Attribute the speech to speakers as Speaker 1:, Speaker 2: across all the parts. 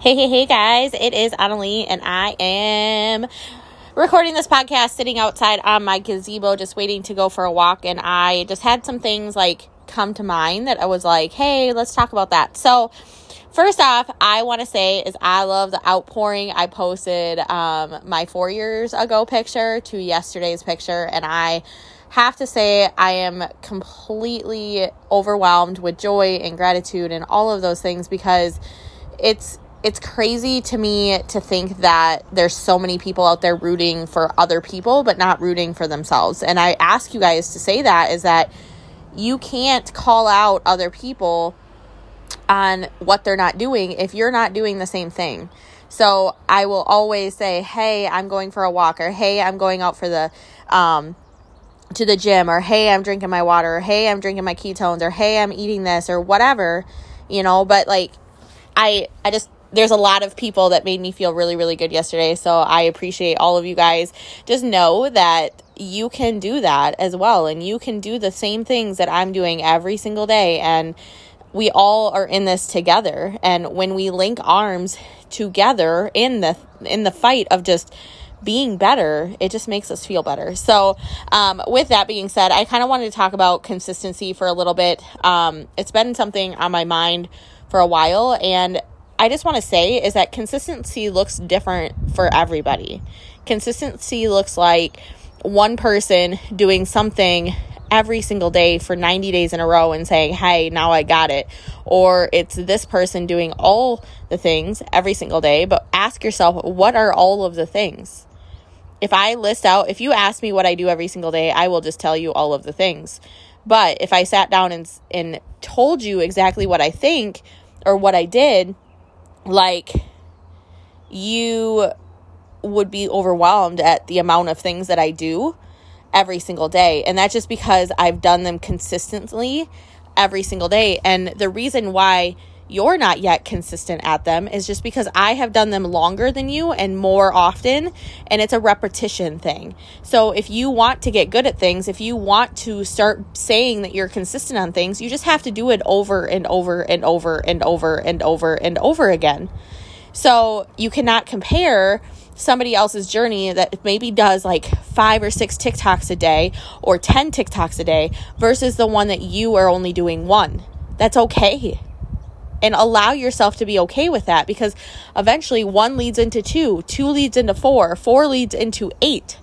Speaker 1: Hey, hey, hey, guys. It is Annalie, and I am recording this podcast sitting outside on my gazebo, just waiting to go for a walk. And I just had some things like come to mind that I was like, hey, let's talk about that. So, first off, I want to say is I love the outpouring. I posted um, my four years ago picture to yesterday's picture, and I have to say I am completely overwhelmed with joy and gratitude and all of those things because it's it's crazy to me to think that there's so many people out there rooting for other people but not rooting for themselves. And I ask you guys to say that is that you can't call out other people on what they're not doing if you're not doing the same thing. So I will always say, "Hey, I'm going for a walk," or "Hey, I'm going out for the um, to the gym," or "Hey, I'm drinking my water," or "Hey, I'm drinking my ketones," or "Hey, I'm eating this," or whatever, you know. But like, I I just there's a lot of people that made me feel really really good yesterday. So i appreciate all of you guys. Just know that you can do that as well. And you can do the same things that i'm doing every single day. And we all are in this together. And when we link arms together in the in the fight of just being better, it just makes us feel better. So, um, with that being said, I kind of wanted to talk about consistency for a little bit. Um, it's been something on my mind for a while, and I just want to say is that consistency looks different for everybody. Consistency looks like one person doing something every single day for 90 days in a row and saying, hey, now I got it. Or it's this person doing all the things every single day. But ask yourself, what are all of the things? If I list out, if you ask me what I do every single day, I will just tell you all of the things. But if I sat down and, and told you exactly what I think or what I did, like you would be overwhelmed at the amount of things that I do every single day. And that's just because I've done them consistently every single day. And the reason why you're not yet consistent at them is just because I have done them longer than you and more often, and it's a repetition thing. So, if you want to get good at things, if you want to start saying that you're consistent on things, you just have to do it over and over and over and over and over and over again. So, you cannot compare somebody else's journey that maybe does like five or six TikToks a day or 10 TikToks a day versus the one that you are only doing one. That's okay and allow yourself to be okay with that because eventually one leads into two, two leads into four, four leads into eight.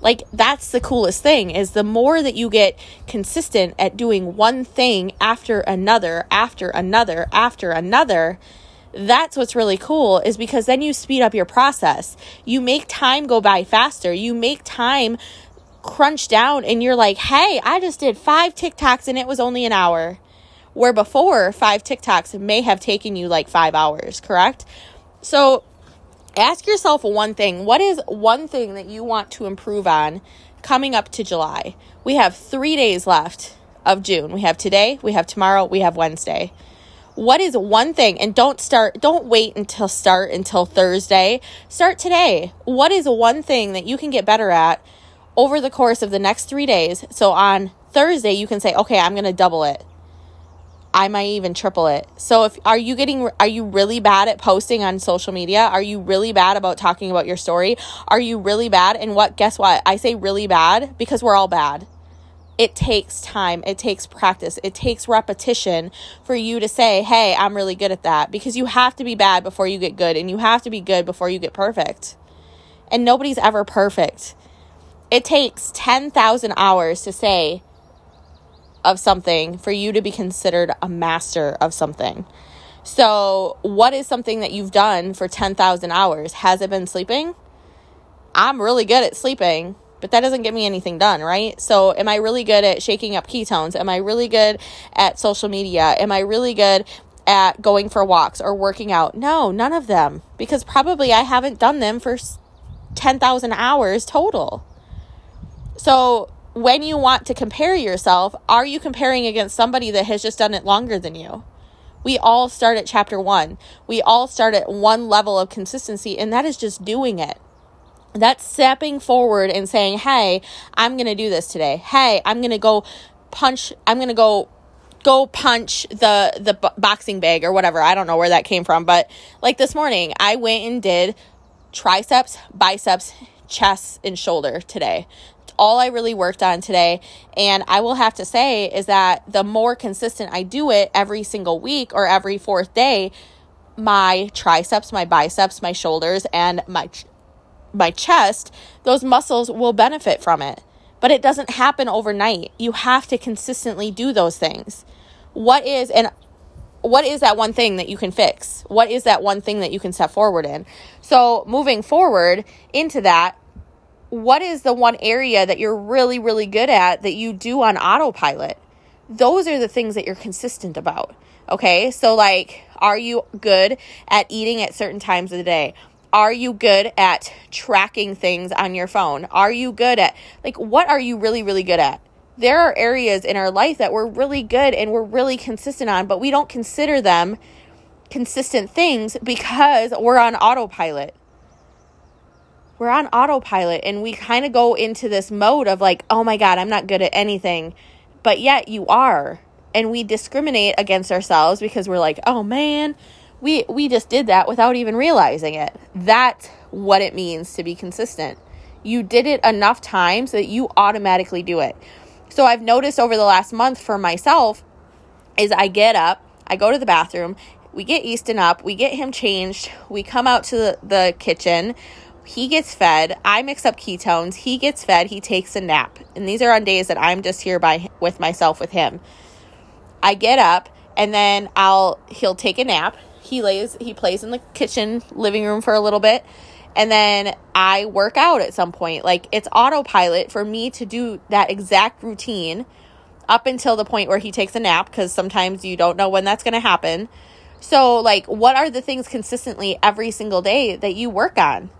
Speaker 1: Like that's the coolest thing is the more that you get consistent at doing one thing after another, after another, after another, that's what's really cool is because then you speed up your process. You make time go by faster. You make time crunch down and you're like, "Hey, I just did 5 TikToks and it was only an hour." Where before five TikToks may have taken you like five hours, correct? So ask yourself one thing. What is one thing that you want to improve on coming up to July? We have three days left of June. We have today, we have tomorrow, we have Wednesday. What is one thing? And don't start, don't wait until start until Thursday. Start today. What is one thing that you can get better at over the course of the next three days? So on Thursday, you can say, okay, I'm going to double it. I might even triple it. So if are you getting are you really bad at posting on social media? Are you really bad about talking about your story? Are you really bad? And what guess what? I say really bad because we're all bad. It takes time, it takes practice, it takes repetition for you to say, "Hey, I'm really good at that." Because you have to be bad before you get good and you have to be good before you get perfect. And nobody's ever perfect. It takes 10,000 hours to say, of something for you to be considered a master of something. So, what is something that you've done for 10,000 hours? Has it been sleeping? I'm really good at sleeping, but that doesn't get me anything done, right? So, am I really good at shaking up ketones? Am I really good at social media? Am I really good at going for walks or working out? No, none of them, because probably I haven't done them for 10,000 hours total. So, when you want to compare yourself, are you comparing against somebody that has just done it longer than you? We all start at chapter one. We all start at one level of consistency, and that is just doing it. That's stepping forward and saying, Hey, I'm going to do this today. Hey, I'm going to go punch, I'm going to go go punch the the boxing bag or whatever. I don't know where that came from, but like this morning, I went and did triceps, biceps, chest and shoulder today. All I really worked on today. And I will have to say is that the more consistent I do it every single week or every fourth day, my triceps, my biceps, my shoulders, and my my chest, those muscles will benefit from it. But it doesn't happen overnight. You have to consistently do those things. What is and what is that one thing that you can fix? What is that one thing that you can step forward in? So, moving forward into that, what is the one area that you're really, really good at that you do on autopilot? Those are the things that you're consistent about. Okay. So, like, are you good at eating at certain times of the day? Are you good at tracking things on your phone? Are you good at, like, what are you really, really good at? There are areas in our life that we're really good and we're really consistent on, but we don't consider them consistent things because we're on autopilot. We're on autopilot and we kind of go into this mode of like, oh my God, I'm not good at anything. But yet you are. And we discriminate against ourselves because we're like, oh man, we we just did that without even realizing it. That's what it means to be consistent. You did it enough times that you automatically do it. So I've noticed over the last month for myself is I get up, I go to the bathroom, we get Easton up, we get him changed, we come out to the, the kitchen, he gets fed, I mix up ketones, he gets fed, he takes a nap. And these are on days that I'm just here by with myself with him. I get up and then I'll he'll take a nap he lays he plays in the kitchen living room for a little bit and then I work out at some point. Like it's autopilot for me to do that exact routine up until the point where he takes a nap because sometimes you don't know when that's going to happen. So, like, what are the things consistently every single day that you work on?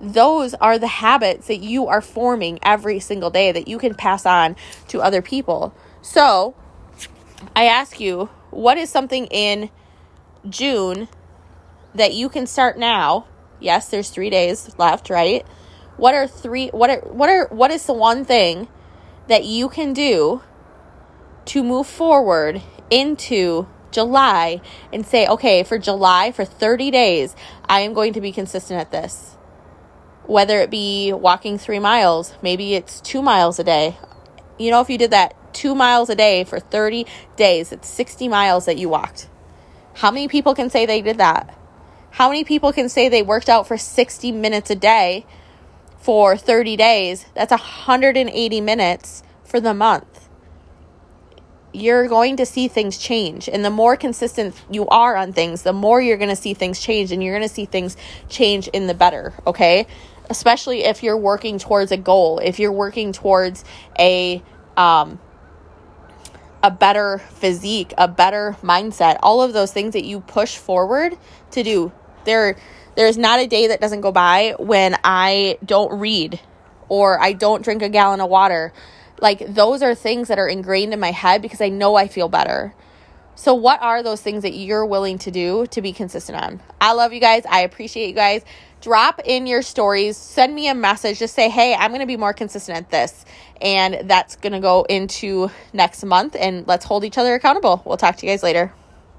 Speaker 1: Those are the habits that you are forming every single day that you can pass on to other people. So, I ask you, what is something in June that you can start now. Yes, there's 3 days left, right? What are three what are what are what is the one thing that you can do to move forward into July and say, okay, for July, for 30 days, I am going to be consistent at this. Whether it be walking three miles, maybe it's two miles a day. You know, if you did that two miles a day for 30 days, it's 60 miles that you walked. How many people can say they did that? How many people can say they worked out for 60 minutes a day for 30 days? That's 180 minutes for the month. You're going to see things change. And the more consistent you are on things, the more you're going to see things change and you're going to see things change in the better, okay? Especially if you're working towards a goal, if you're working towards a um, a better physique, a better mindset, all of those things that you push forward to do. There there's not a day that doesn't go by when I don't read or I don't drink a gallon of water. Like those are things that are ingrained in my head because I know I feel better. So, what are those things that you're willing to do to be consistent on? I love you guys. I appreciate you guys. Drop in your stories, send me a message, just say, hey, I'm going to be more consistent at this. And that's going to go into next month. And let's hold each other accountable. We'll talk to you guys later.